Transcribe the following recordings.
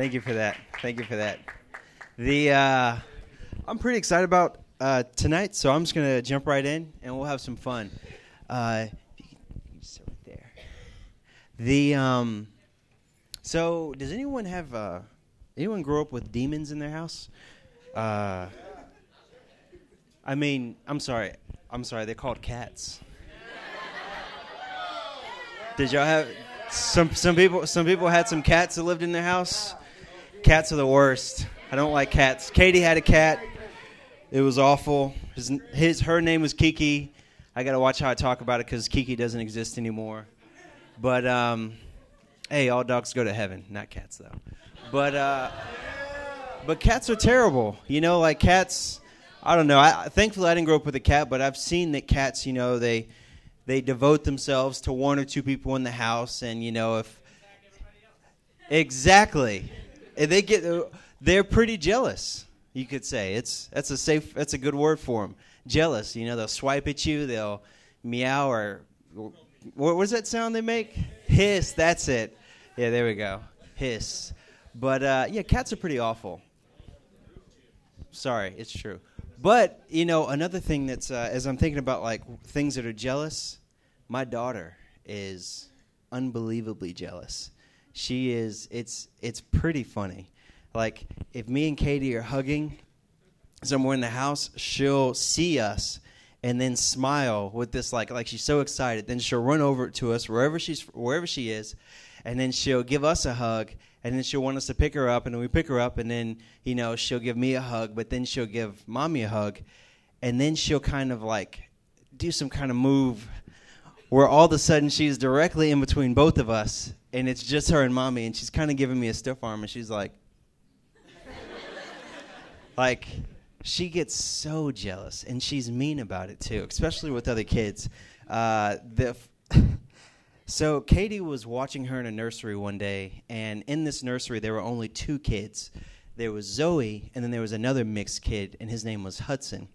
Thank you for that. Thank you for that. The uh, I'm pretty excited about uh, tonight, so I'm just gonna jump right in and we'll have some fun. Uh, sit right there. The um, so does anyone have uh, anyone grow up with demons in their house? Uh, I mean, I'm sorry, I'm sorry. They're called cats. Did y'all have some some people some people had some cats that lived in their house? Cats are the worst. I don't like cats. Katie had a cat. It was awful. His, his her name was Kiki. I got to watch how I talk about it cuz Kiki doesn't exist anymore. But um hey, all dogs go to heaven, not cats though. But uh but cats are terrible. You know, like cats I don't know. I thankfully I didn't grow up with a cat, but I've seen that cats, you know, they they devote themselves to one or two people in the house and you know if exactly And they get they're pretty jealous you could say. It's that's a safe that's a good word for them jealous you know they'll swipe at you they'll meow or what was that sound they make? Hiss that's it. Yeah there we go. Hiss. But uh, yeah cats are pretty awful. Sorry it's true. But you know another thing that's uh, as i'm thinking about like things that are jealous my daughter is unbelievably jealous she is it's it's pretty funny. Like if me and katie are hugging somewhere in the house she'll see us and then smile with this like like she's so excited. Then she'll run over to us wherever she's wherever she is and then she'll give us a hug and then she'll want us to pick her up and then we pick her up and then you know she'll give me a hug but then she'll give mommy a hug and then she'll kind of like do some kind of move where all of a sudden she's directly in between both of us and it's just her and mommy and she's kind of giving me a stiff arm and she's like like she gets so jealous and she's mean about it too especially with other kids. Uh, the so katie was watching her in a nursery one day and in this nursery there were only two kids. There was zoe and then there was another mixed kid and his name was hudson.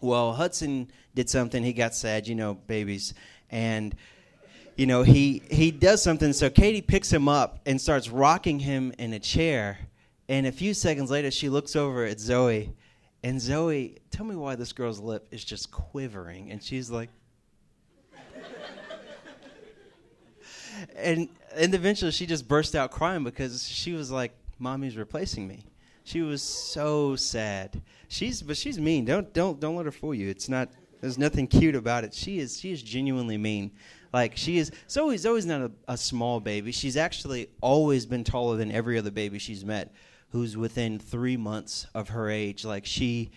Well hudson did something he got sad you know babies and you know he he does something. So katie picks him up and starts rocking him in a chair. And a few seconds later she looks over at zoe. And zoe tell me why this girl's lip is just quivering. And she's like and and eventually she just burst out crying because she was like mommy's replacing me. She was so sad. She's but she's mean. Don't don't don't let her fool you. It's not there's nothing cute about it. She is she is genuinely mean like she is zoe zoe's not a, a small baby she's actually always been taller than every other baby she's met who's within three months of her age like she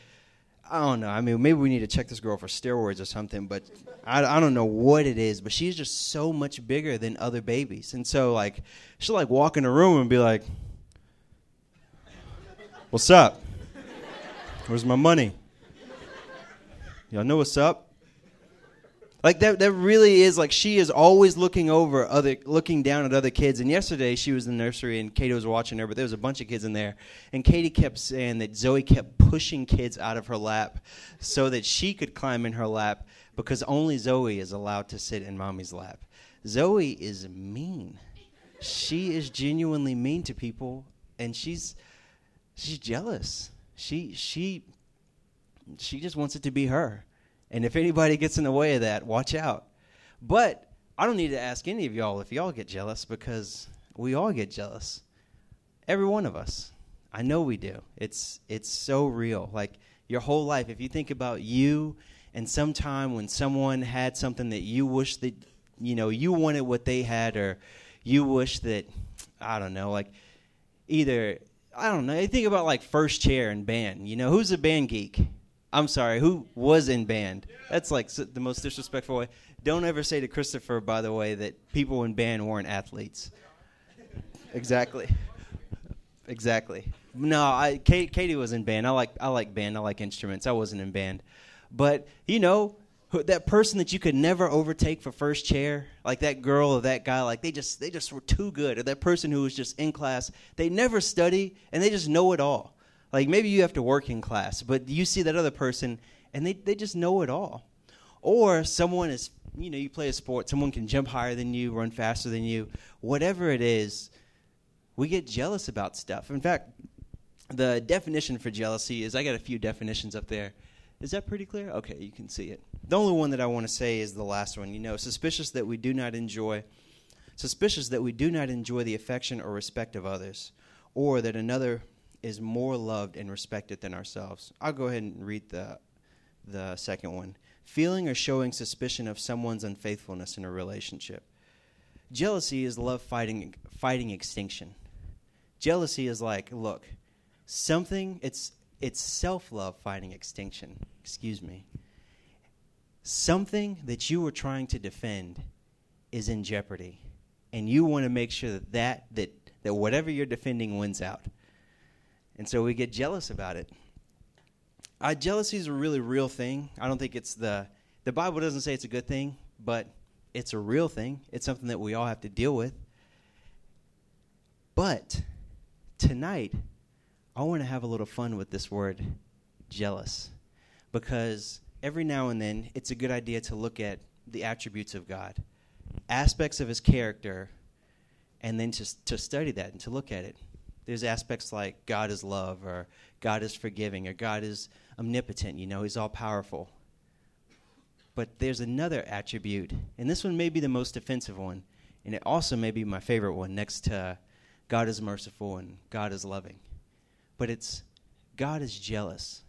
I don't know. I mean, maybe we need to check this girl for steroids or something, but I, I don't know what it is. But she's just so much bigger than other babies, and so like she'll like walk in a room and be like, "What's up? Where's my money? Y'all know what's up?" Like that that really is like she is always looking over other looking down at other kids. And yesterday she was in the nursery and Katie was watching her, but there was a bunch of kids in there. And Katie kept saying that Zoe kept pushing kids out of her lap so that she could climb in her lap because only Zoe is allowed to sit in mommy's lap. Zoe is mean. She is genuinely mean to people and she's she's jealous. She she she just wants it to be her. And if anybody gets in the way of that, watch out. But I don't need to ask any of y'all if y'all get jealous because we all get jealous. Every one of us. I know we do. It's it's so real. Like your whole life if you think about you and sometime when someone had something that you wish that you know, you wanted what they had or you wish that I don't know, like either I don't know. You think about like first chair in band. You know, who's a band geek? I'm sorry, who was in band? That's like the most disrespectful way. Don't ever say to Christopher, by the way, that people in band weren't athletes. Exactly. Exactly. No, I Kate, Katie was in band. I like I like band. I like instruments. I wasn't in band, but you know that person that you could never overtake for first chair, like that girl or that guy, like they just they just were too good. Or that person who was just in class, they never study and they just know it all. Like maybe you have to work in class, but you see that other person and they, they just know it all. Or someone is, you know, you play a sport, someone can jump higher than you, run faster than you, whatever it is, we get jealous about stuff. In fact, the definition for jealousy is I got a few definitions up there. Is that pretty clear? Okay, you can see it. The only one that I want to say is the last one. You know, suspicious that we do not enjoy, suspicious that we do not enjoy the affection or respect of others, or that another is more loved and respected than ourselves. I'll go ahead and read the the second one. Feeling or showing suspicion of someone's unfaithfulness in a relationship. Jealousy is love fighting fighting extinction. Jealousy is like, look, something it's it's self-love fighting extinction. Excuse me. Something that you were trying to defend is in jeopardy, and you want to make sure that that that, that whatever you're defending wins out. And so we get jealous about it. Uh, jealousy is a really real thing. I don't think it's the the Bible doesn't say it's a good thing, but it's a real thing. It's something that we all have to deal with. But tonight, I want to have a little fun with this word jealous because every now and then it's a good idea to look at the attributes of God, aspects of his character, and then to, to study that and to look at it. There's aspects like God is love, or God is forgiving, or God is omnipotent, you know, he's all powerful. But there's another attribute, and this one may be the most offensive one, and it also may be my favorite one next to God is merciful and God is loving. But it's God is jealous.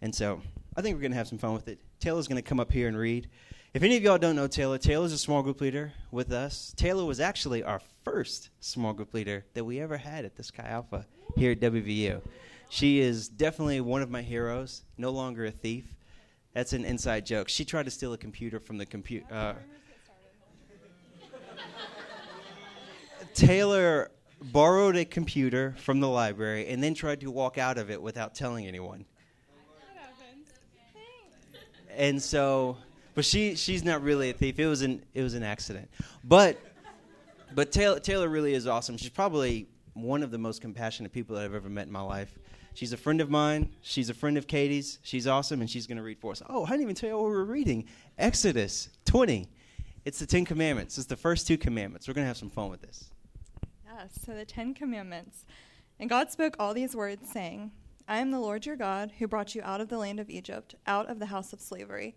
And so I think we're going to have some fun with it. Taylor's going to come up here and read. If any of y'all don't know Taylor, Taylor's a small group leader with us. Taylor was actually our first small group leader that we ever had at this Chi Alpha here at WVU. She is definitely one of my heroes, no longer a thief. That's an inside joke. She tried to steal a computer from the computer. Uh, Taylor borrowed a computer from the library and then tried to walk out of it without telling anyone. And so but she she's not really a thief. It was an it was an accident. But but Taylor Taylor really is awesome. She's probably one of the most compassionate people that I've ever met in my life. She's a friend of mine. She's a friend of Katie's. She's awesome, and she's going to read for us. Oh, I didn't even tell you what we were reading. Exodus 20. It's the Ten Commandments. It's the first two commandments. We're going to have some fun with this. Yes, so the Ten Commandments. And God spoke all these words, saying, I am the Lord your God, who brought you out of the land of Egypt, out of the house of slavery.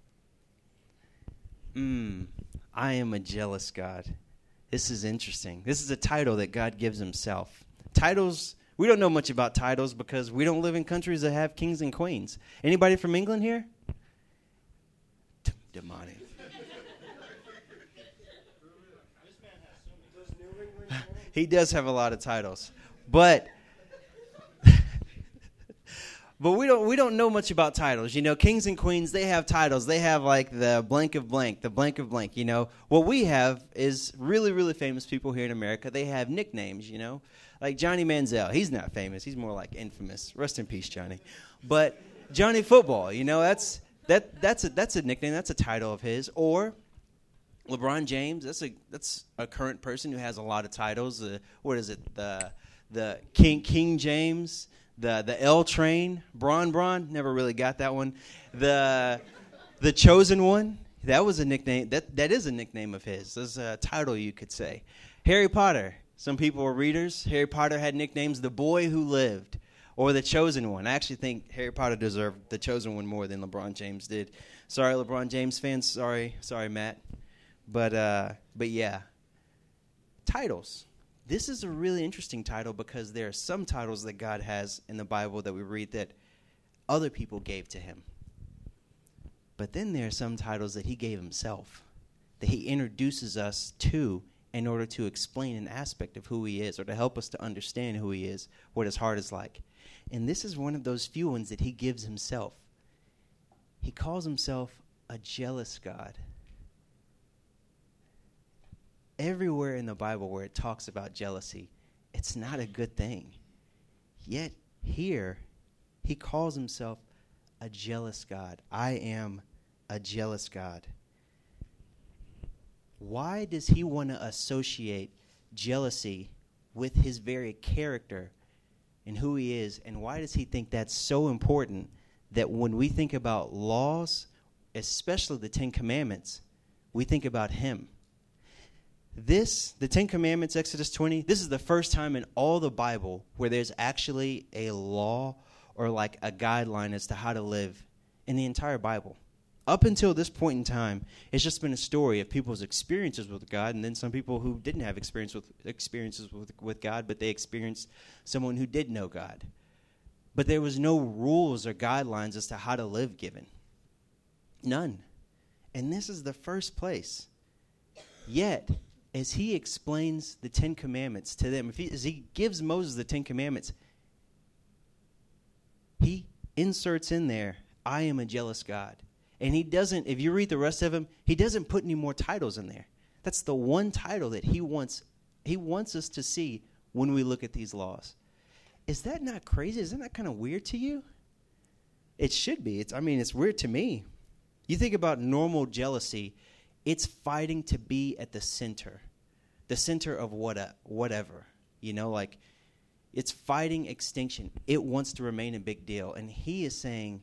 Mm, I am a jealous God. This is interesting. This is a title that God gives himself. Titles, we don't know much about titles because we don't live in countries that have kings and queens. Anybody from England here? D- demonic. he does have a lot of titles. But but we don't we don't know much about titles. You know, kings and queens they have titles. They have like the blank of blank, the blank of blank. You know, what we have is really really famous people here in America. They have nicknames. You know, like Johnny Manziel. He's not famous. He's more like infamous. Rest in peace, Johnny. But Johnny Football. You know, that's that that's a that's a nickname. That's a title of his. Or LeBron James. That's a that's a current person who has a lot of titles. Uh, what is it? The the King King James the the L train, Bron Bron, never really got that one. The the chosen one, that was a nickname. That that is a nickname of his. That's a title you could say. Harry Potter. Some people were readers. Harry Potter had nicknames: the boy who lived, or the chosen one. I actually think Harry Potter deserved the chosen one more than LeBron James did. Sorry, LeBron James fans. Sorry, sorry, Matt. But uh, but yeah, titles. This is a really interesting title because there are some titles that God has in the Bible that we read that other people gave to him. But then there are some titles that he gave himself, that he introduces us to in order to explain an aspect of who he is or to help us to understand who he is, what his heart is like. And this is one of those few ones that he gives himself. He calls himself a jealous God everywhere in the Bible where it talks about jealousy, it's not a good thing. Yet here, he calls himself a jealous God. I am a jealous God. Why does he want to associate jealousy with his very character and who he is? And why does he think that's so important that when we think about laws, especially the Ten Commandments, we think about him? This, the Ten Commandments, Exodus 20, this is the first time in all the Bible where there's actually a law or like a guideline as to how to live in the entire Bible. Up until this point in time, it's just been a story of people's experiences with God, and then some people who didn't have experience with experiences with, with God, but they experienced someone who did know God. But there was no rules or guidelines as to how to live given. None. And this is the first place. Yet, as he explains the Ten Commandments to them, if he, as he gives Moses the Ten Commandments, he inserts in there, I am a jealous God. And he doesn't, if you read the rest of him, he doesn't put any more titles in there. That's the one title that he wants he wants us to see when we look at these laws. Is that not crazy? Isn't that kind of weird to you? It should be. It's I mean, it's weird to me. You think about normal jealousy, it's fighting to be at the center. The center of what uh, whatever. You know, like it's fighting extinction. It wants to remain a big deal. And he is saying,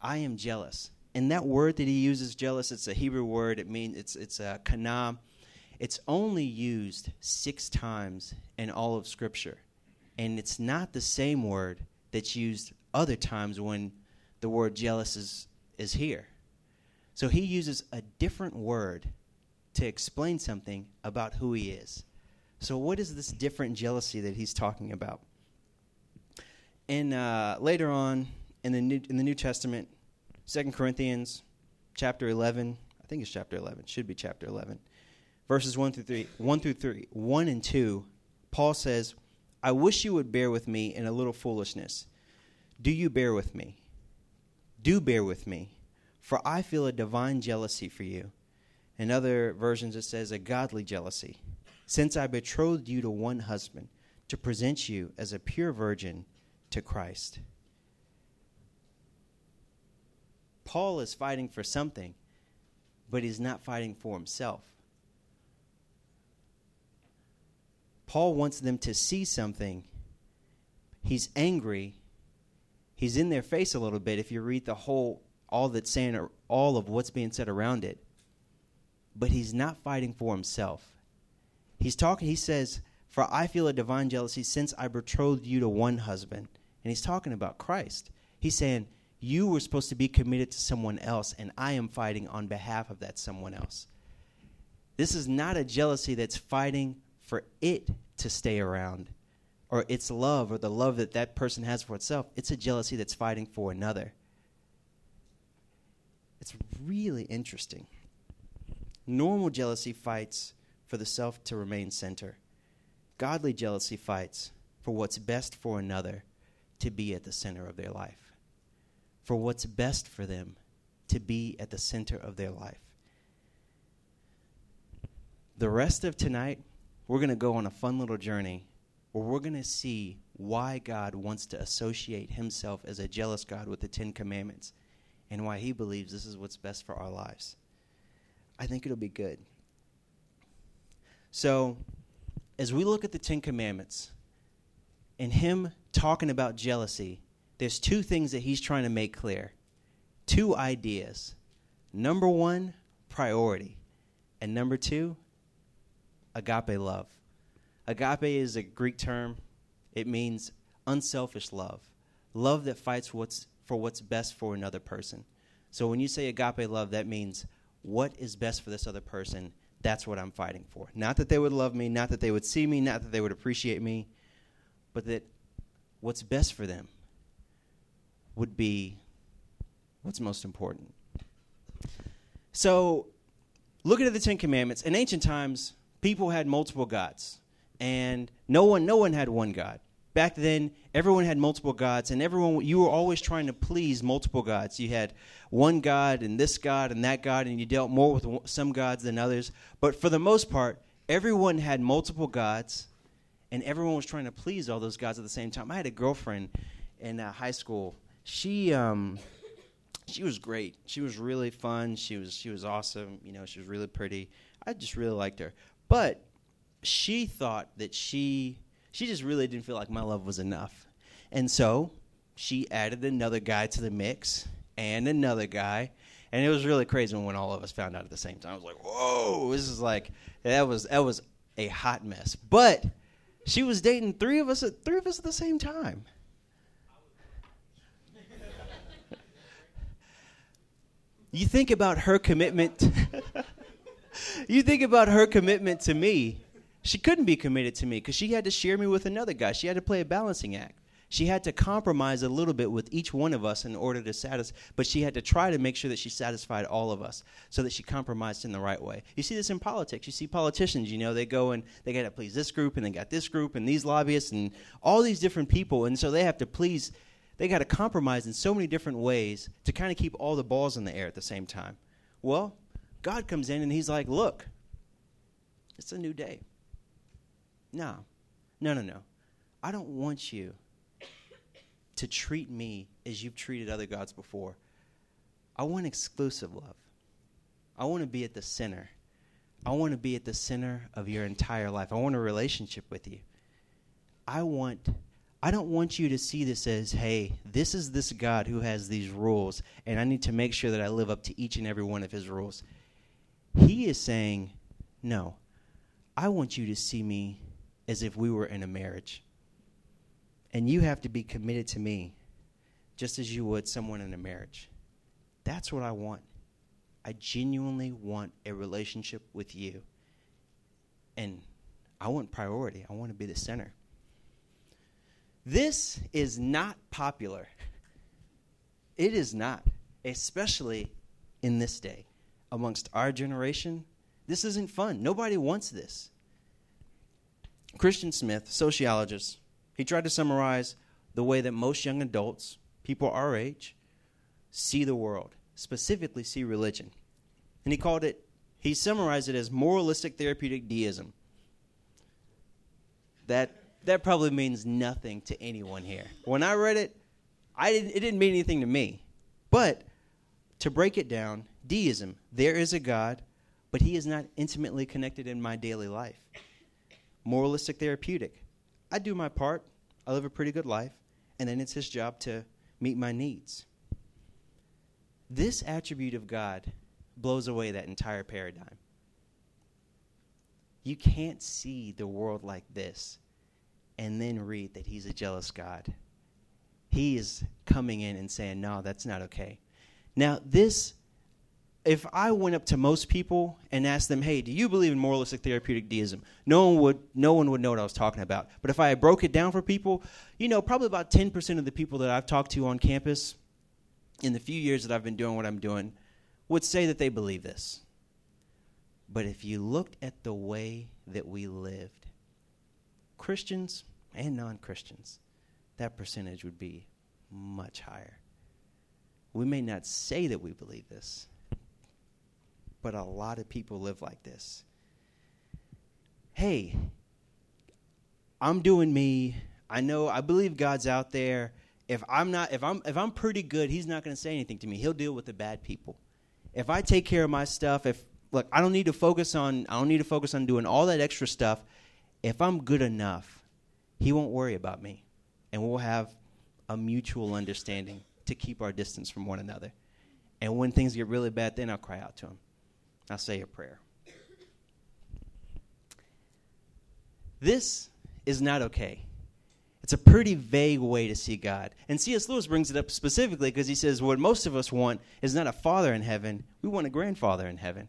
I am jealous. And that word that he uses, jealous, it's a Hebrew word. It means it's it's a kana. It's only used six times in all of Scripture, and it's not the same word that's used other times when the word jealous is is here. So he uses a different word to explain something about who he is. So, what is this different jealousy that he's talking about? And uh, later on in the New, in the New Testament, Second Corinthians, chapter eleven, I think it's chapter eleven, should be chapter eleven, verses one through three, one through three, one and two. Paul says, "I wish you would bear with me in a little foolishness. Do you bear with me? Do bear with me, for I feel a divine jealousy for you." In other versions, it says a godly jealousy since I betrothed you to one husband, to present you as a pure virgin to Christ. Paul is fighting for something, but he's not fighting for himself. Paul wants them to see something. He's angry. He's in their face a little bit if you read the whole, all that's saying, or all of what's being said around it. But he's not fighting for himself. He's talking, he says, For I feel a divine jealousy since I betrothed you to one husband. And he's talking about Christ. He's saying, You were supposed to be committed to someone else, and I am fighting on behalf of that someone else. This is not a jealousy that's fighting for it to stay around or its love or the love that that person has for itself. It's a jealousy that's fighting for another. It's really interesting. Normal jealousy fights for the self to remain center. Godly jealousy fights for what's best for another to be at the center of their life, for what's best for them to be at the center of their life. The rest of tonight, we're going to go on a fun little journey where we're going to see why God wants to associate himself as a jealous God with the Ten Commandments and why he believes this is what's best for our lives. I think it'll be good. So, as we look at the Ten Commandments and him talking about jealousy, there's two things that he's trying to make clear. Two ideas. Number one, priority. And number two, agape love. Agape is a Greek term, it means unselfish love, love that fights what's, for what's best for another person. So when you say agape love, that means what is best for this other person that's what I'm fighting for. Not that they would love me, not that they would see me, not that they would appreciate me, but that what's best for them would be what's most important. So, looking at the Ten Commandments, in ancient times, people had multiple gods, and no one, no one had one God back then everyone had multiple gods and everyone you were always trying to please multiple gods you had one god and this god and that god and you dealt more with some gods than others but for the most part everyone had multiple gods and everyone was trying to please all those gods at the same time. I had a girlfriend in uh, high school. She um, she was great. She was really fun. She was she was awesome. You know, she was really pretty. I just really liked her. But she thought that she she just really didn't feel like my love was enough. And so she added another guy to the mix and another guy. And it was really crazy when all of us found out at the same time. I was like, "Whoa, this is like that was that was a hot mess." But she was dating three of us at three of us at the same time. you think about her commitment you think about her commitment to me she couldn't be committed to me because she had to share me with another guy she had to play a balancing act she had to compromise a little bit with each one of us in order to satisfy but she had to try to make sure that she satisfied all of us so that she compromised in the right way you see this in politics you see politicians you know they go and they got to please this group and they got this group and these lobbyists and all these different people and so they have to please they got to compromise in so many different ways to kind of keep all the balls in the air at the same time. Well, God comes in and he's like, look, it's a new day. No, no, no, no. I don't want you to treat me as you've treated other gods before. I want exclusive love. I want to be at the center. I want to be at the center of your entire life. I want a relationship with you. I want I don't want you to see this as, hey, this is this God who has these rules, and I need to make sure that I live up to each and every one of his rules. He is saying, no, I want you to see me as if we were in a marriage. And you have to be committed to me just as you would someone in a marriage. That's what I want. I genuinely want a relationship with you. And I want priority, I want to be the center. This is not popular. It is not, especially in this day. Amongst our generation, this isn't fun. Nobody wants this. Christian Smith, sociologist, he tried to summarize the way that most young adults, people our age, see the world, specifically see religion. And he called it, he summarized it as moralistic therapeutic deism. That that probably means nothing to anyone here. When I read it, I didn't, it didn't mean anything to me. But to break it down, deism, there is a God, but he is not intimately connected in my daily life. Moralistic therapeutic, I do my part, I live a pretty good life, and then it's his job to meet my needs. This attribute of God blows away that entire paradigm. You can't see the world like this and then read that he's a jealous God. He is coming in and saying, no, that's not okay. Now, this, if I went up to most people and asked them, hey, do you believe in moralistic therapeutic deism? No one would, no one would know what I was talking about. But if I broke it down for people, you know, probably about 10% of the people that I've talked to on campus in the few years that I've been doing what I'm doing would say that they believe this. But if you looked at the way that we lived, Christians, and non Christians, that percentage would be much higher. We may not say that we believe this, but a lot of people live like this. Hey, I'm doing me. I know I believe God's out there. If I'm not if I'm if I'm pretty good, he's not going to say anything to me. He'll deal with the bad people. If I take care of my stuff, if look, I don't need to focus on I don't need to focus on doing all that extra stuff. If I'm good enough, he won't worry about me. And we'll have a mutual understanding to keep our distance from one another. And when things get really bad, then I'll cry out to him. I'll say a prayer. This is not okay. It's a pretty vague way to see God. And C.S. Lewis brings it up specifically because he says what most of us want is not a father in heaven, we want a grandfather in heaven.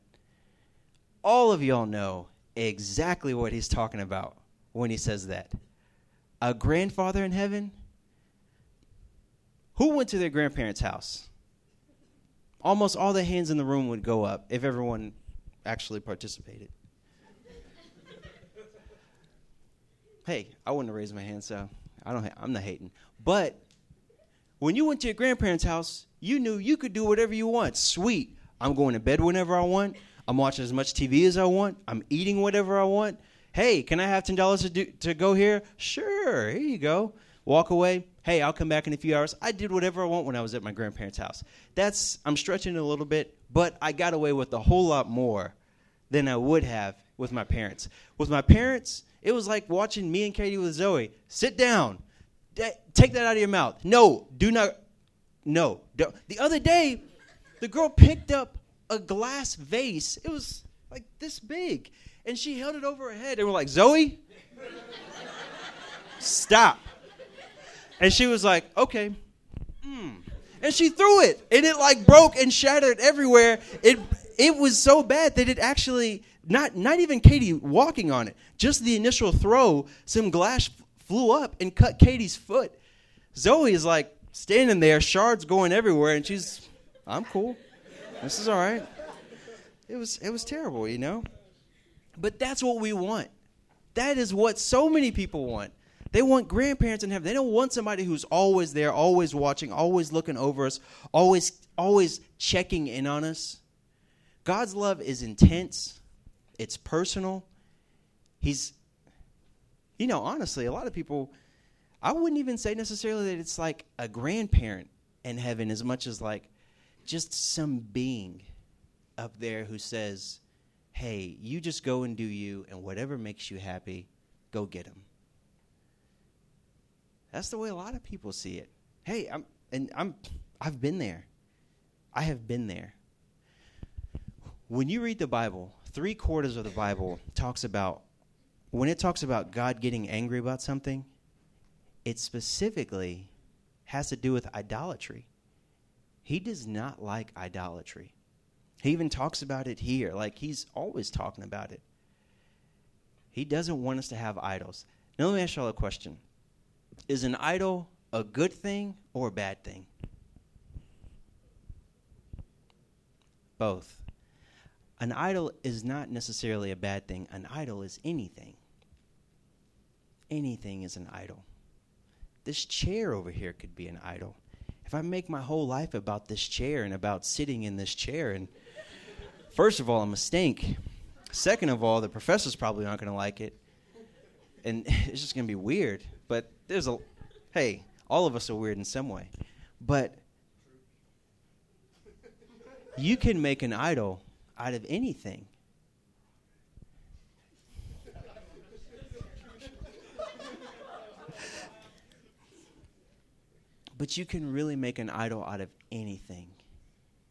All of y'all know exactly what he's talking about when he says that a grandfather in heaven? Who went to their grandparents' house? Almost all the hands in the room would go up if everyone actually participated. hey, I wouldn't have raised my hand, so I don't. Ha- I'm not hating. But when you went to your grandparents' house, you knew you could do whatever you want. Sweet. I'm going to bed whenever I want. I'm watching as much TV as I want. I'm eating whatever I want. Hey, can I have ten dollars to do to go here? Sure, here you go. Walk away. Hey, I'll come back in a few hours. I did whatever I want when I was at my grandparents' house. That's I'm stretching it a little bit, but I got away with a whole lot more than I would have with my parents. With my parents, it was like watching me and Katie with Zoe. Sit down. take that out of your mouth. No, do not. No. Don't. The other day, the girl picked up a glass vase. It was like this big. And she held it over her head. And we're like, Zoe, stop. And she was like, okay. Mm. And she threw it. And it like broke and shattered everywhere. It it was so bad that it actually not not even Katie walking on it. Just the initial throw, some glass flew up and cut Katie's foot. Zoe is like standing there, shards going everywhere, and she's, I'm cool. This is all right. It was it was terrible, you know. But that's what we want. That is what so many people want. They want grandparents in heaven. They don't want somebody who's always there, always watching, always looking over us, always always checking in on us. God's love is intense. It's personal. He's you know, honestly, a lot of people I wouldn't even say necessarily that it's like a grandparent in heaven as much as like just some being up there who says, hey, you just go and do you, and whatever makes you happy, go get them. That's the way a lot of people see it. Hey, I'm and I'm I've been there. I have been there. When you read the Bible, three quarters of the Bible talks about when it talks about God getting angry about something, it specifically has to do with idolatry. He does not like idolatry. He even talks about it here. Like he's always talking about it. He doesn't want us to have idols. Now, let me ask y'all a question Is an idol a good thing or a bad thing? Both. An idol is not necessarily a bad thing, an idol is anything. Anything is an idol. This chair over here could be an idol. If I make my whole life about this chair and about sitting in this chair and First of all, I'm a stink. Second of all, the professors probably aren't going to like it. And it's just going to be weird. But there's a, hey, all of us are weird in some way. But you can make an idol out of anything. but you can really make an idol out of anything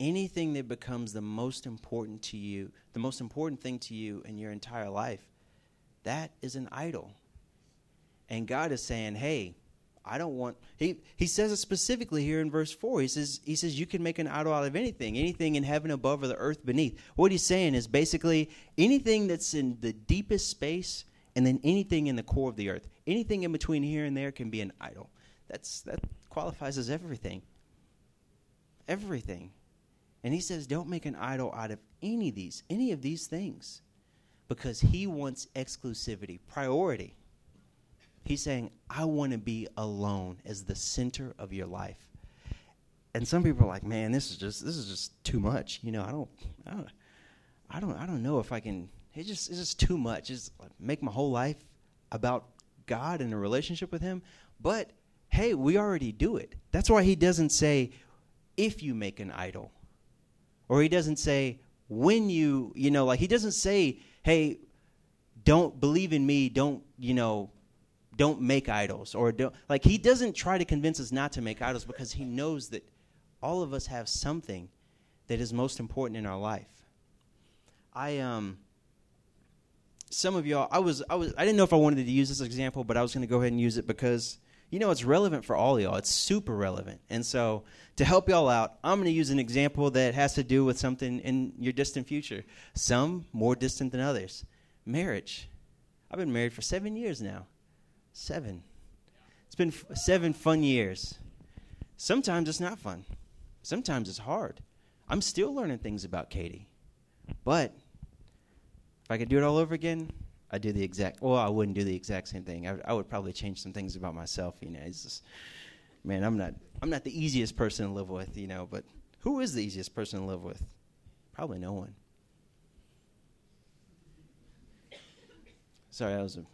anything that becomes the most important to you, the most important thing to you in your entire life, that is an idol. And God is saying, hey, I don't want he he says it specifically here in verse 4. He says he says you can make an idol out of anything, anything in heaven above or the earth beneath. What he's saying is basically anything that's in the deepest space and then anything in the core of the earth. Anything in between here and there can be an idol. That's that qualifies as everything. Everything. And he says, don't make an idol out of any of these, any of these things, because he wants exclusivity, priority. He's saying, I want to be alone as the center of your life. And some people are like, man, this is just this is just too much. You know, I don't, I don't, I don't, I don't know if I can. It's just it's just too much. It's like make my whole life about God and a relationship with Him. But hey, we already do it. That's why He doesn't say if you make an idol or he doesn't say when you you know like he doesn't say hey don't believe in me don't you know don't make idols or don't like he doesn't try to convince us not to make idols because he knows that all of us have something that is most important in our life i um some of y'all i was i was i didn't know if i wanted to use this example but i was going to go ahead and use it because you know it's relevant for all y'all. It's super relevant. And so to help y'all out, I'm going to use an example that has to do with something in your distant future. Some more distant than others. Marriage. I've been married for seven years now. Seven. It's been f- seven fun years. Sometimes it's not fun. Sometimes it's hard. I'm still learning things about Katie. But if I could do it all over again, I'd do the exact. Well, I wouldn't do the exact same thing. I, I would probably change some things about myself. You know, it's just, man, I'm not. I'm not the easiest person to live with. You know, but who is the easiest person to live with? Probably no one. Sorry, that was a.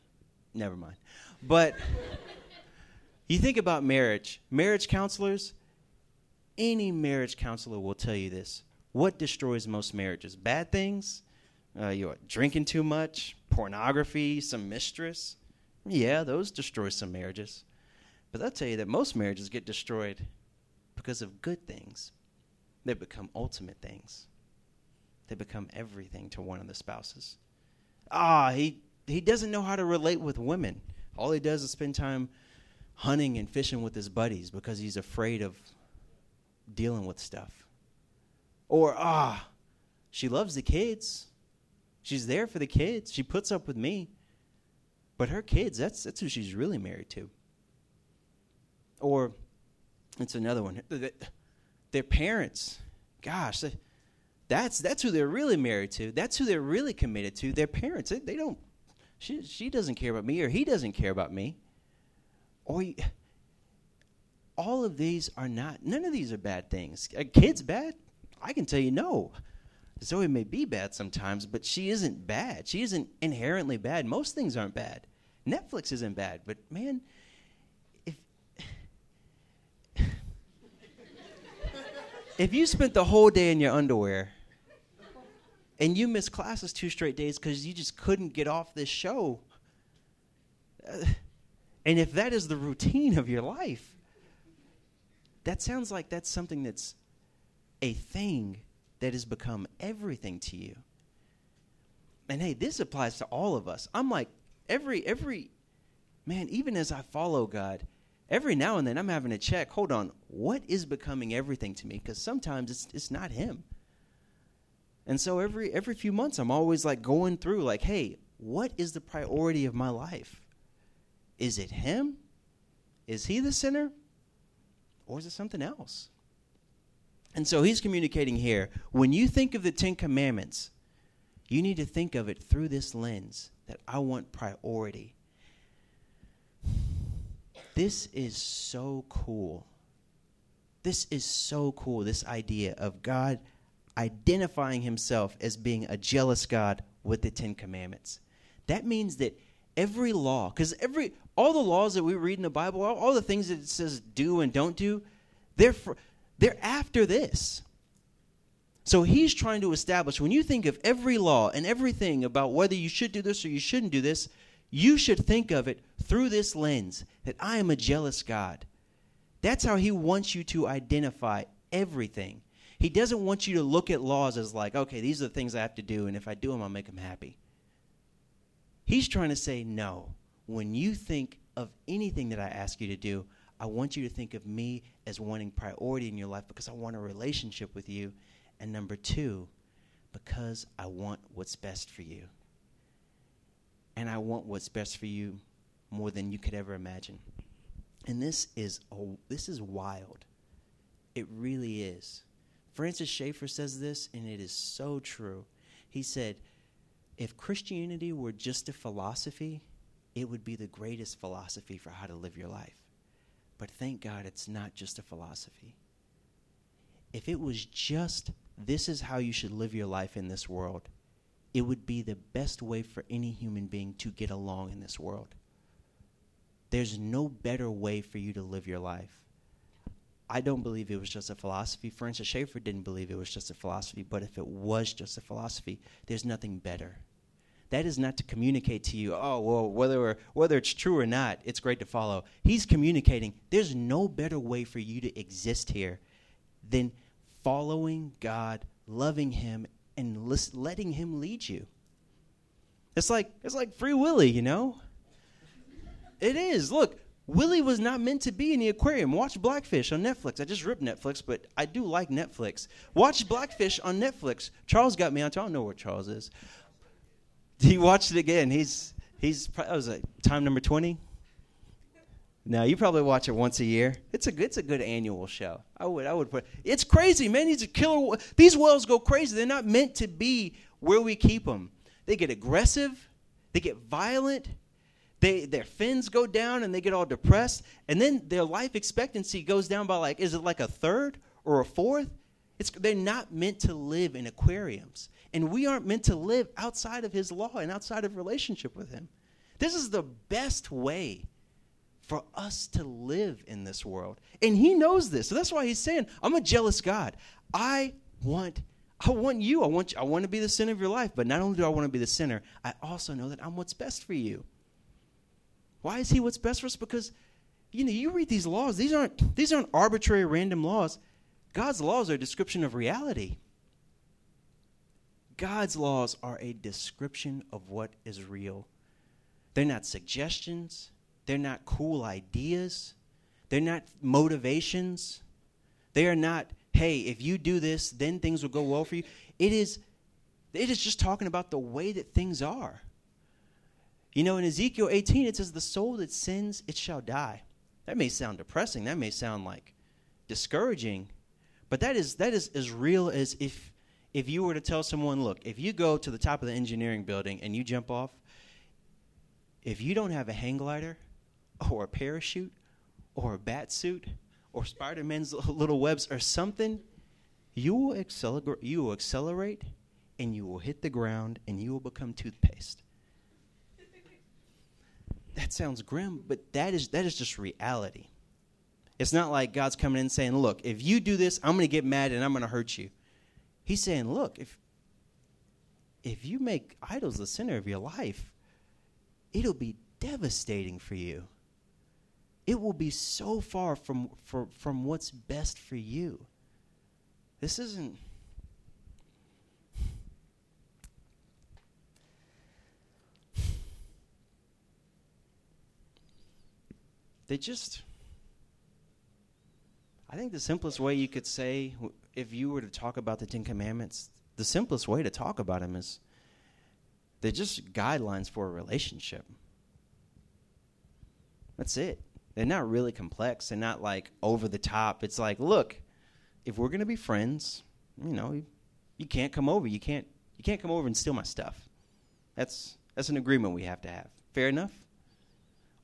Never mind. But you think about marriage, marriage counselors, any marriage counselor will tell you this. What destroys most marriages? Bad things? Uh, you're drinking too much, pornography, some mistress. Yeah, those destroy some marriages. But they'll tell you that most marriages get destroyed because of good things. They become ultimate things. They become everything to one of the spouses. Ah, he he doesn't know how to relate with women. All he does is spend time hunting and fishing with his buddies because he's afraid of dealing with stuff. Or ah, she loves the kids. She's there for the kids. She puts up with me. But her kids, that's that's who she's really married to. Or it's another one. Their parents. Gosh, that's that's who they're really married to. That's who they're really committed to. Their parents. They, they don't. She she doesn't care about me, or he doesn't care about me. Or all of these are not. None of these are bad things. A kid's bad. I can tell you no. Zoe may be bad sometimes, but she isn't bad. She isn't inherently bad. Most things aren't bad. Netflix isn't bad, but man, if you spent the whole day in your underwear and you missed classes two straight days because you just couldn't get off this show, and if that is the routine of your life, that sounds like that's something that's a thing that has become everything to you. And hey, this applies to all of us. I'm like, every, every, man, even as I follow God, every now and then I'm having to check, hold on, what is becoming everything to me? Because sometimes it's, it's not him. And so every every few months I'm always like going through like, hey, what is the priority of my life? Is it him? Is he the sinner? Or is it something else? And so he's communicating here. When you think of the Ten Commandments, you need to think of it through this lens that I want priority. This is so cool. This is so cool, this idea of God identifying himself as being a jealous God with the Ten Commandments. That means that every law, because every all the laws that we read in the Bible, all, all, the things that it says do and don't do, they're for, they're after this. So he's trying to establish when you think of every law and everything about whether you should do this or you shouldn't do this, you should think of it through this lens that I am a jealous God. That's how he wants you to identify everything. He doesn't want you to look at laws as like, okay, these are the things I have to do, and if I do them, I'll make them happy. He's trying to say, no. When you think of anything that I ask you to do, I want you to think of me as wanting priority in your life because I want a relationship with you. And number two, because I want what's best for you and I want what's best for you more than you could ever imagine. And this is oh, this is wild. It really is. Francis Schaeffer says this, and it is so true. He said, if Christianity were just a philosophy, it would be the greatest philosophy for how to live your life. But thank God it's not just a philosophy. If it was just this is how you should live your life in this world, it would be the best way for any human being to get along in this world. There's no better way for you to live your life. I don't believe it was just a philosophy. Francis Schaeffer didn't believe it was just a philosophy, but if it was just a philosophy, there's nothing better. That is not to communicate to you, oh, well, whether, whether it's true or not, it's great to follow. He's communicating, there's no better way for you to exist here than following God, loving Him, and letting him lead you. It's like it's like Free Willy, you know. It is. Look, Willy was not meant to be in the aquarium. Watch Blackfish on Netflix. I just ripped Netflix, but I do like Netflix. Watch Blackfish on Netflix. Charles got me on. I don't know where Charles is. He watched it again. He's he's that was like time number twenty. Now you probably watch it once a year. It's a it's a good annual show. I would I would put. It's crazy, man. These are killer. These whales go crazy. They're not meant to be where we keep them. They get aggressive. They get violent. They their fins go down and they get all depressed. And then their life expectancy goes down by like is it like a third or a fourth? It's they're not meant to live in aquariums, and we aren't meant to live outside of His law and outside of relationship with Him. This is the best way for us to live in this world. And he knows this. So that's why he's saying, I'm a jealous God. I want I want you. I want you, I want to be the center of your life, but not only do I want to be the center, I also know that I'm what's best for you. Why is he what's best for us? Because you know, you read these laws, these aren't these aren't arbitrary random laws. God's laws are a description of reality. God's laws are a description of what is real. They're not suggestions, they're not cool ideas, they're not motivations. They are not, hey, if you do this, then things will go well for you. It is it is just talking about the way that things are. You know, in Ezekiel 18, it says, The soul that sins, it shall die. That may sound depressing. That may sound like discouraging. But that is that is as real as if if you were to tell someone, look, if you go to the top of the engineering building and you jump off, if you don't have a hang glider or a parachute or a bat suit or Spider-Man's little webs or something, you will accelerate you will accelerate and you will hit the ground and you will become toothpaste. That sounds grim, but that is that is just reality. It's not like God's coming in saying, "Look, if you do this, I'm going to get mad and I'm going to hurt you." He's saying, look, if if you make idols the center of your life, it'll be devastating for you. It will be so far from, for, from what's best for you. This isn't. They just. I think the simplest way you could say if you were to talk about the Ten Commandments, the simplest way to talk about them is they're just guidelines for a relationship. That's it. They're not really complex. They're not like over the top. It's like, look, if we're gonna be friends, you know, you, you can't come over. You can't you can't come over and steal my stuff. That's that's an agreement we have to have. Fair enough?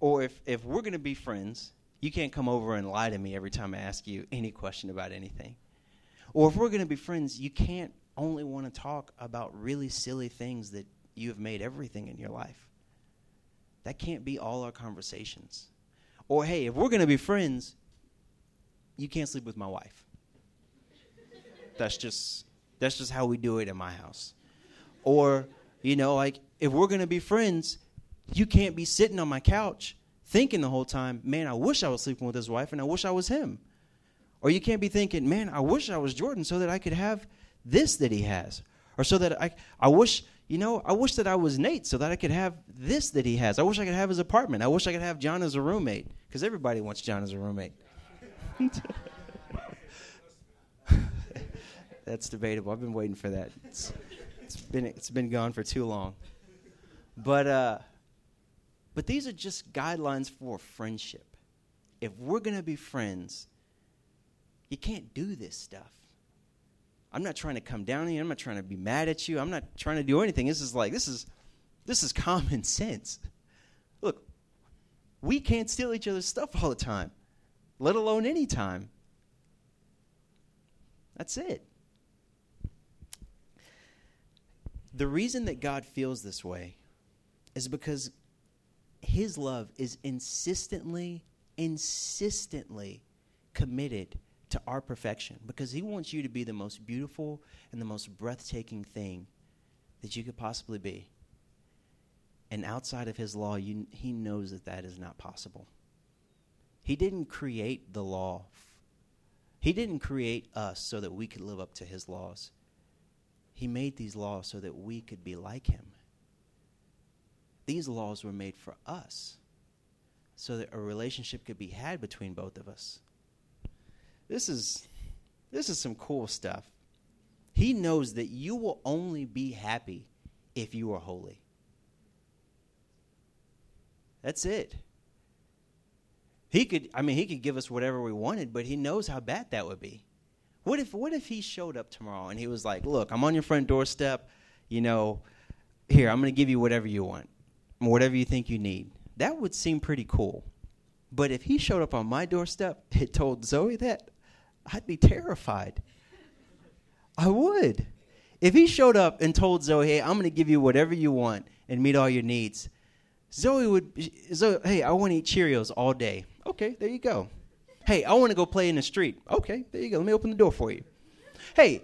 Or if if we're gonna be friends, you can't come over and lie to me every time I ask you any question about anything. Or if we're going to be friends, you can't only want to talk about really silly things that you have made everything in your life. That can't be all our conversations. Or hey, if we're going to be friends, you can't sleep with my wife. That's just that's just how we do it in my house. Or, you know, like if we're going to be friends, you can't be sitting on my couch thinking the whole time, "Man, I wish I was sleeping with his wife and I wish I was him." Or you can't be thinking, man, I wish I was Jordan so that I could have this that he has. Or so that I, I wish, you know, I wish that I was Nate so that I could have this that he has. I wish I could have his apartment. I wish I could have John as a roommate because everybody wants John as a roommate. That's debatable. I've been waiting for that. It's, it's been it's been gone for too long. But uh, but these are just guidelines for friendship. If we're going to be friends, you can't do this stuff. I'm not trying to come down you. I'm not trying to be mad at you. I'm not trying to do anything. This is like this is this is common sense. Look, we can't steal each other's stuff all the time, let alone any time. That's it. The reason that God feels this way is because his love is insistently, insistently committed to our perfection because He wants you to be the most beautiful and the most breathtaking thing that you could possibly be. And outside of His law, you, He knows that that is not possible. He didn't create the law, He didn't create us so that we could live up to His laws. He made these laws so that we could be like Him. These laws were made for us so that a relationship could be had between both of us. This is this is some cool stuff. He knows that you will only be happy if you are holy. That's it. He could I mean he could give us whatever we wanted, but he knows how bad that would be. What if what if he showed up tomorrow and he was like, "Look, I'm on your front doorstep, you know, here, I'm going to give you whatever you want, whatever you think you need." That would seem pretty cool. But if he showed up on my doorstep and told Zoe that, I'd be terrified. I would. If he showed up and told Zoe, hey, I'm going to give you whatever you want and meet all your needs, Zoe would, Zoe, hey, I want to eat Cheerios all day. Okay, there you go. Hey, I want to go play in the street. Okay, there you go. Let me open the door for you. Hey,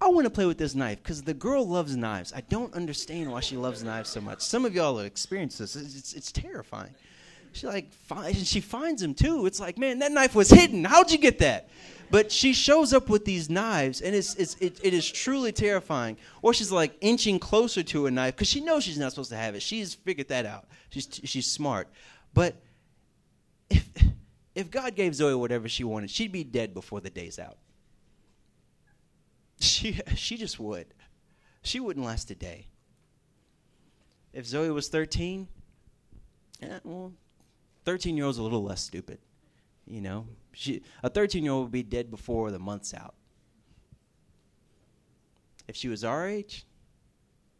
I want to play with this knife because the girl loves knives. I don't understand why she loves knives so much. Some of y'all have experienced this. It's, it's, it's terrifying. She like finds, she finds him too. It's like, man, that knife was hidden. How'd you get that? But she shows up with these knives, and it's, it's it, it is truly terrifying. Or she's like inching closer to a knife because she knows she's not supposed to have it. She's figured that out. She's she's smart. But if if God gave Zoe whatever she wanted, she'd be dead before the day's out. She she just would. She wouldn't last a day. If Zoe was 13, eh, well, 13 year old's a little less stupid. You know, she, a 13 year old would be dead before the month's out. If she was our age,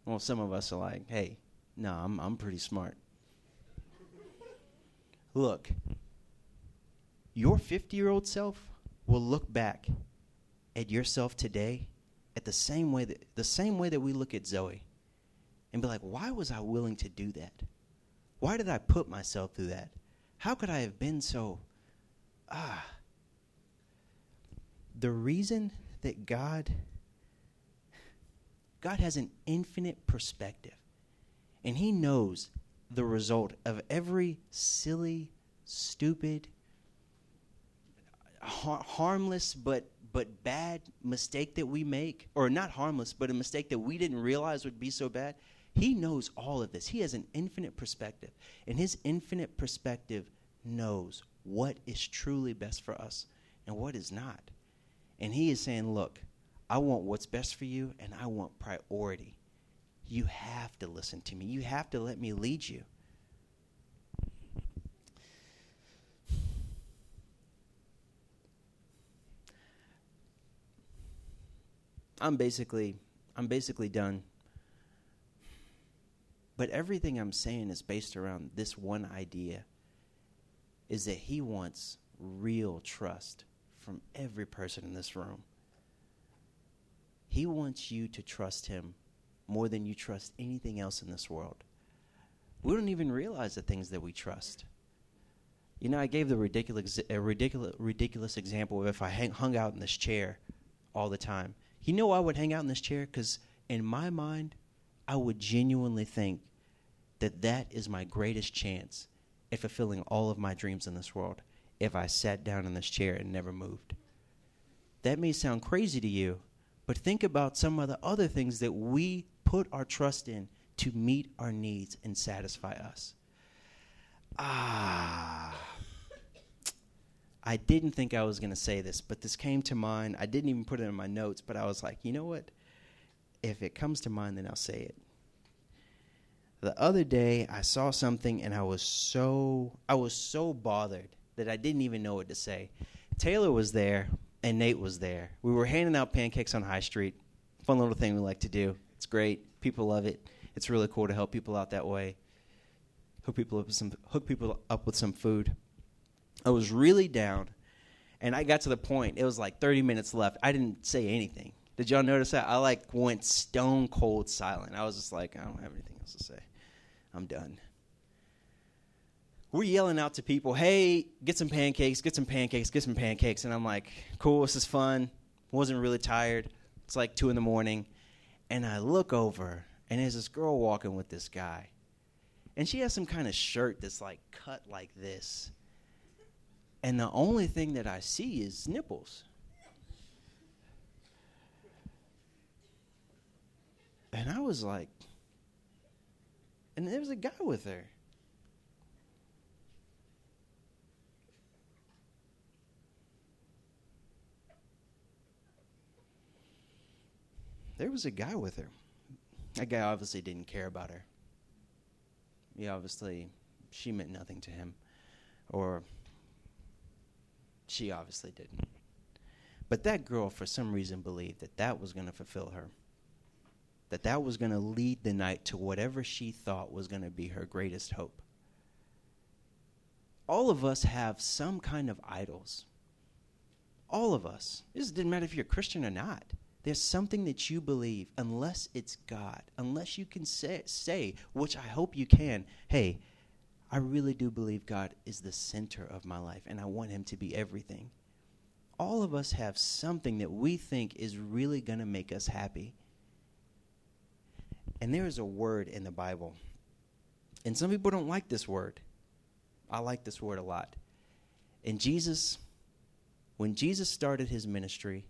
well, some of us are like, hey, no, I'm, I'm pretty smart. Look, your 50 year old self will look back at yourself today at the same way that the same way that we look at Zoe and be like, why was I willing to do that? Why did I put myself through that? How could I have been so ah the reason that God God has an infinite perspective and he knows the result of every silly, stupid, har- harmless but but bad mistake that we make or not harmless but a mistake that we didn't realize would be so bad he knows all of this. He has an infinite perspective and his infinite perspective knows what is truly best for us and what is not. And he is saying look i want what's best for you and i want priority. You have to listen to me. You have to let me lead you I'm basically I'm basically done. But everything I'm saying is based around this one idea is that he wants real trust from every person in this room. He wants you to trust him more than you trust anything else in this world. We don't even realize the things that we trust. You know, I gave the ridiculous, a ridiculous, ridiculous example of if I hang, hung out in this chair all the time you know I would hang out in this chair? Because in my mind, I would genuinely think that that is my greatest chance at fulfilling all of my dreams in this world if I sat down in this chair and never moved. That may sound crazy to you, but think about some of the other things that we put our trust in to meet our needs and satisfy us. Ah. I didn't think I was going to say this, but this came to mind. I didn't even put it in my notes, but I was like, you know what? If it comes to mind, then I'll say it. The other day, I saw something and I was so I was so bothered that I didn't even know what to say. Taylor was there and Nate was there. We were handing out pancakes on High Street. Fun little thing we like to do. It's great. People love it. It's really cool to help people out that way. Hook people up with some hook people up with some food. I was really down, and I got to the point. It was like 30 minutes left. I didn't say anything. Did y'all notice that? I like went stone cold silent. I was just like, I don't have anything else to say. I'm done. We're yelling out to people, hey, get some pancakes, get some pancakes, get some pancakes. And I'm like, cool, this is fun. Wasn't really tired. It's like 2 in the morning. And I look over, and there's this girl walking with this guy. And she has some kind of shirt that's like cut like this and the only thing that I see is nipples. And I was like, and there was a guy with her. There was a guy with her. That guy obviously didn't care about her. He obviously, she meant nothing to him. Or she obviously didn't. But that girl, for some reason, believed that that was going to fulfill her. That that was going to lead the night to whatever she thought was going to be her greatest hope. All of us have some kind of idols. All of us. This didn't matter if you're a Christian or not. There's something that you believe, unless it's God, unless you can say, say which I hope you can, hey, I really do believe God is the center of my life and I want Him to be everything. All of us have something that we think is really going to make us happy. And there is a word in the Bible. And some people don't like this word. I like this word a lot. And Jesus, when Jesus started his ministry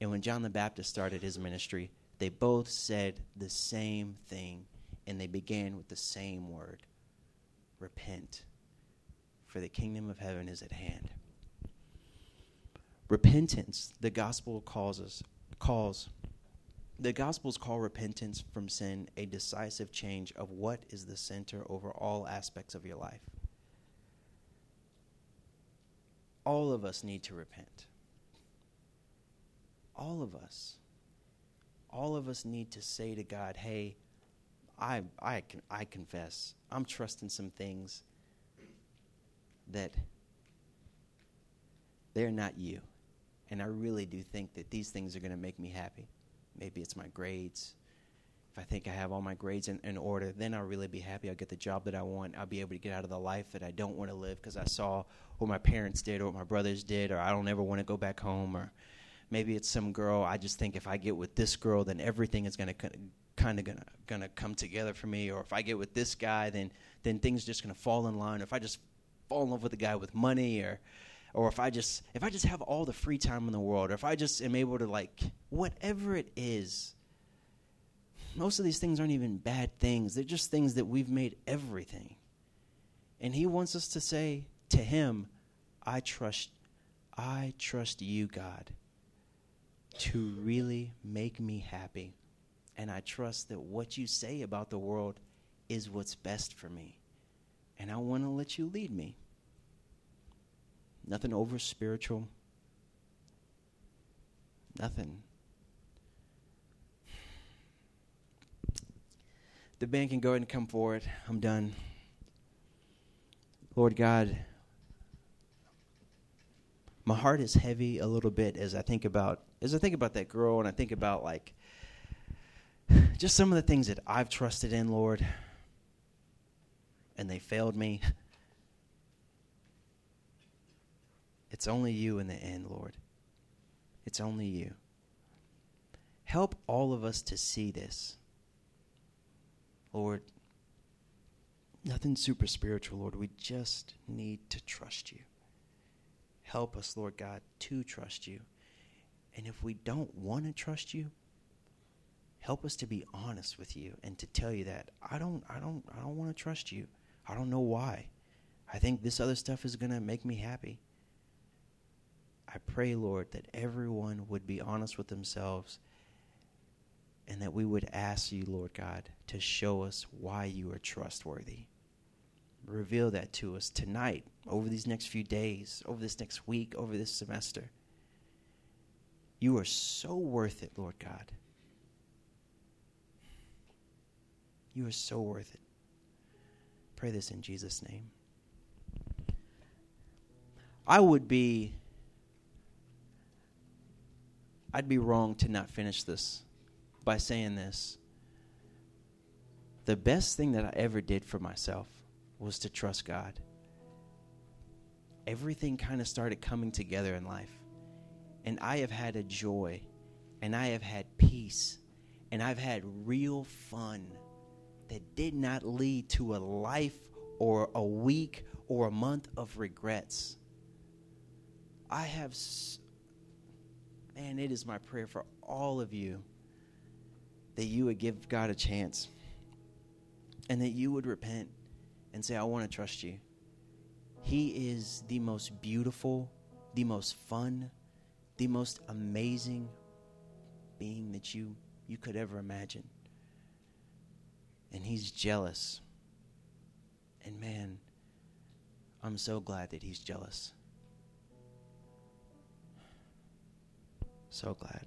and when John the Baptist started his ministry, they both said the same thing and they began with the same word repent, for the kingdom of heaven is at hand. Repentance, the gospel calls us, calls the Gospels call repentance from sin a decisive change of what is the center over all aspects of your life. All of us need to repent. All of us. All of us need to say to God, hey, I, I, I confess, I'm trusting some things that they're not you. And I really do think that these things are going to make me happy. Maybe it's my grades. If I think I have all my grades in, in, order, then I'll really be happy. I'll get the job that I want. I'll be able to get out of the life that I don't want to live because I saw what my parents did or what my brothers did, or I don't ever want to go back home. Or maybe it's some girl. I just think if I get with this girl, then everything is going to kind of gonna gonna come together for me. Or if I get with this guy, then then things just gonna fall in line. Or if I just fall in love with a guy with money, or or if I just if I just have all the free time in the world, or if I just am able to like whatever it is. Most of these things aren't even bad things. They're just things that we've made everything. And he wants us to say to him, I trust I trust you, God, to really make me happy. And I trust that what you say about the world is what's best for me. And I want to let you lead me. Nothing over spiritual. Nothing. The band can go ahead and come forward. I'm done. Lord God, my heart is heavy a little bit as I think about as I think about that girl and I think about like just some of the things that I've trusted in, Lord, and they failed me. It's only you in the end, Lord. It's only you. Help all of us to see this. Lord, nothing super spiritual, Lord. We just need to trust you. Help us, Lord God, to trust you. And if we don't want to trust you, help us to be honest with you and to tell you that I don't I don't I don't want to trust you. I don't know why. I think this other stuff is going to make me happy. I pray, Lord, that everyone would be honest with themselves and that we would ask you, Lord God, to show us why you are trustworthy. Reveal that to us tonight, over these next few days, over this next week, over this semester. You are so worth it, Lord God. You are so worth it. Pray this in Jesus' name. I would be I'd be wrong to not finish this by saying this. The best thing that I ever did for myself was to trust God. Everything kind of started coming together in life. And I have had a joy, and I have had peace, and I've had real fun that did not lead to a life or a week or a month of regrets. I have man, it is my prayer for all of you that you would give God a chance and that you would repent and say, I want to trust you. He is the most beautiful, the most fun, the most amazing being that you, you could ever imagine. And He's jealous. And man, I'm so glad that He's jealous. So glad.